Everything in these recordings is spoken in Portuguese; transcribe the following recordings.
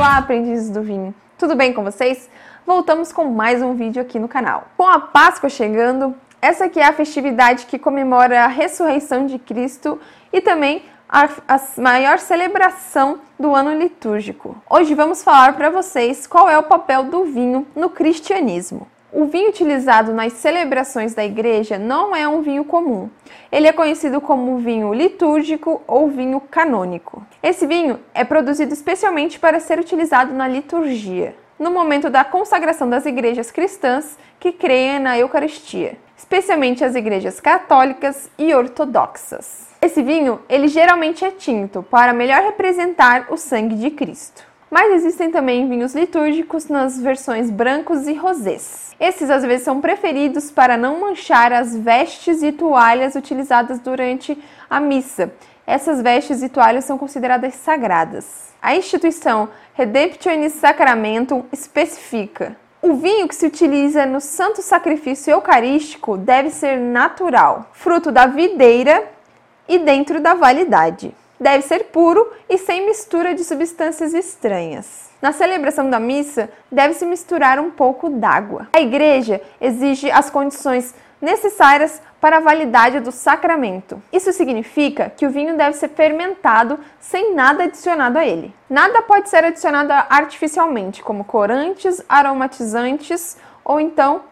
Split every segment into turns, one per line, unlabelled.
Olá, aprendizes do vinho! Tudo bem com vocês? Voltamos com mais um vídeo aqui no canal. Com a Páscoa chegando, essa aqui é a festividade que comemora a ressurreição de Cristo e também a, a maior celebração do ano litúrgico. Hoje vamos falar para vocês qual é o papel do vinho no cristianismo. O vinho utilizado nas celebrações da igreja não é um vinho comum. Ele é conhecido como vinho litúrgico ou vinho canônico. Esse vinho é produzido especialmente para ser utilizado na liturgia, no momento da consagração das igrejas cristãs que creem na Eucaristia, especialmente as igrejas católicas e ortodoxas. Esse vinho, ele geralmente é tinto para melhor representar o sangue de Cristo. Mas existem também vinhos litúrgicos nas versões brancos e rosés. Esses às vezes são preferidos para não manchar as vestes e toalhas utilizadas durante a missa. Essas vestes e toalhas são consideradas sagradas. A instituição Redemptionis Sacramentum especifica: o vinho que se utiliza no santo sacrifício eucarístico deve ser natural, fruto da videira e dentro da validade deve ser puro e sem mistura de substâncias estranhas. Na celebração da missa, deve-se misturar um pouco d'água. A igreja exige as condições necessárias para a validade do sacramento. Isso significa que o vinho deve ser fermentado sem nada adicionado a ele. Nada pode ser adicionado artificialmente, como corantes, aromatizantes ou então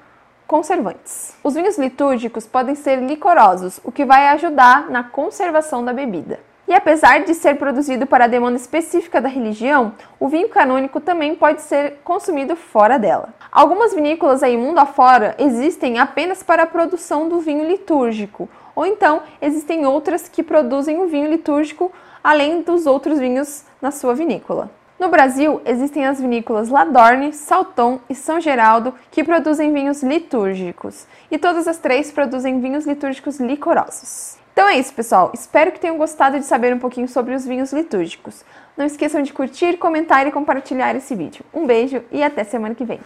conservantes. Os vinhos litúrgicos podem ser licorosos, o que vai ajudar na conservação da bebida. E apesar de ser produzido para a demanda específica da religião, o vinho canônico também pode ser consumido fora dela. Algumas vinícolas aí mundo afora existem apenas para a produção do vinho litúrgico, ou então existem outras que produzem o vinho litúrgico além dos outros vinhos na sua vinícola. No Brasil, existem as vinícolas Ladorne, Salton e São Geraldo que produzem vinhos litúrgicos, e todas as três produzem vinhos litúrgicos licorosos. Então é isso, pessoal. Espero que tenham gostado de saber um pouquinho sobre os vinhos litúrgicos. Não esqueçam de curtir, comentar e compartilhar esse vídeo. Um beijo e até semana que vem.